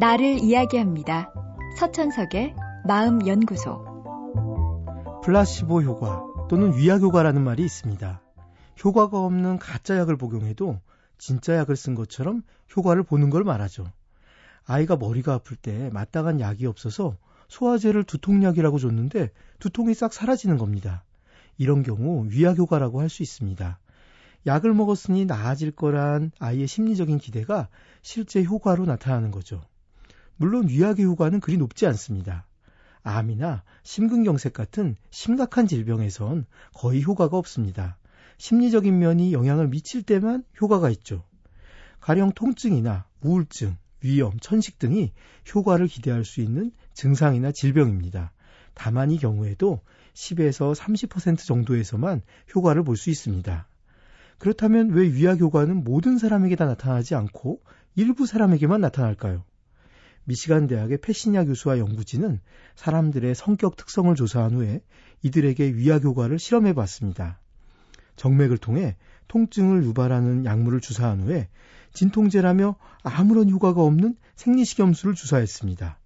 나를 이야기합니다. 서천석의 마음연구소. 플라시보 효과 또는 위약 효과라는 말이 있습니다. 효과가 없는 가짜 약을 복용해도 진짜 약을 쓴 것처럼 효과를 보는 걸 말하죠. 아이가 머리가 아플 때 마땅한 약이 없어서 소화제를 두통약이라고 줬는데 두통이 싹 사라지는 겁니다. 이런 경우 위약 효과라고 할 수 있습니다. 약을 먹었으니 나아질 거란 아이의 심리적인 기대가 실제 효과로 나타나는 거죠. 물론 위약의 효과는 그리 높지 않습니다. 암이나 심근경색 같은 심각한 질병에선 거의 효과가 없습니다. 심리적인 면이 영향을 미칠 때만 효과가 있죠. 가령 통증이나 우울증, 위염, 천식 등이 효과를 기대할 수 있는 증상이나 질병입니다. 다만 이 경우에도 10에서 30% 정도에서만 효과를 볼 수 있습니다. 그렇다면 왜 위약 효과는 모든 사람에게 다 나타나지 않고 일부 사람에게만 나타날까요? 미시간 대학의 패시냐 교수와 연구진은 사람들의 성격 특성을 조사한 후에 이들에게 위약 효과를 실험해 봤습니다. 정맥을 통해 통증을 유발하는 약물을 주사한 후에 진통제라며 아무런 효과가 없는 생리식염수를 주사했습니다.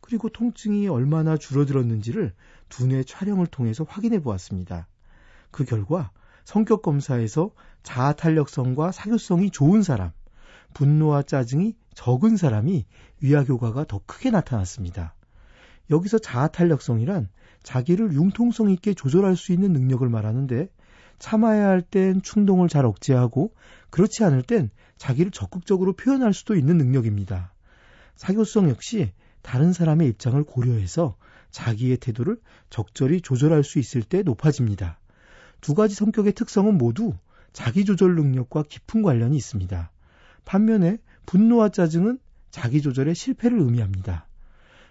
그리고 통증이 얼마나 줄어들었는지를 두뇌 촬영을 통해서 확인해 보았습니다. 그 결과 성격 검사에서 자아 탄력성과 사교성이 좋은 사람, 분노와 짜증이 적은 사람이 위약 효과가 더 크게 나타났습니다. 여기서 자아 탄력성이란 자기를 융통성 있게 조절할 수 있는 능력을 말하는데 참아야 할 땐 충동을 잘 억제하고 그렇지 않을 땐 자기를 적극적으로 표현할 수도 있는 능력입니다. 사교성 역시 다른 사람의 입장을 고려해서 자기의 태도를 적절히 조절할 수 있을 때 높아집니다. 두 가지 성격의 특성은 모두 자기 조절 능력과 깊은 관련이 있습니다. 반면에 분노와 짜증은 자기 조절의 실패를 의미합니다.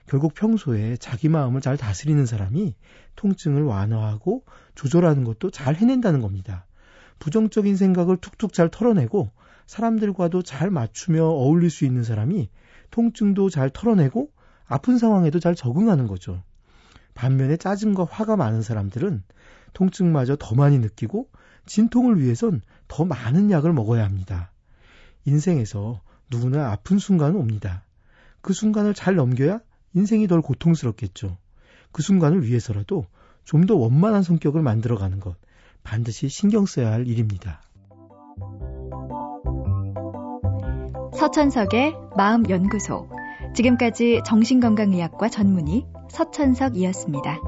결국 평소에 자기 마음을 잘 다스리는 사람이 통증을 완화하고 조절하는 것도 잘 해낸다는 겁니다. 부정적인 생각을 툭툭 잘 털어내고 사람들과도 잘 맞추며 어울릴 수 있는 사람이 통증도 잘 털어내고 아픈 상황에도 잘 적응하는 거죠. 반면에 짜증과 화가 많은 사람들은 통증마저 더 많이 느끼고 진통을 위해선 더 많은 약을 먹어야 합니다. 인생에서 누구나 아픈 순간은 옵니다. 그 순간을 잘 넘겨야 인생이 덜 고통스럽겠죠. 그 순간을 위해서라도 좀 더 원만한 성격을 만들어가는 것 반드시 신경 써야 할 일입니다. 서천석의 마음연구소. 지금까지 정신건강의학과 전문의 서천석이었습니다.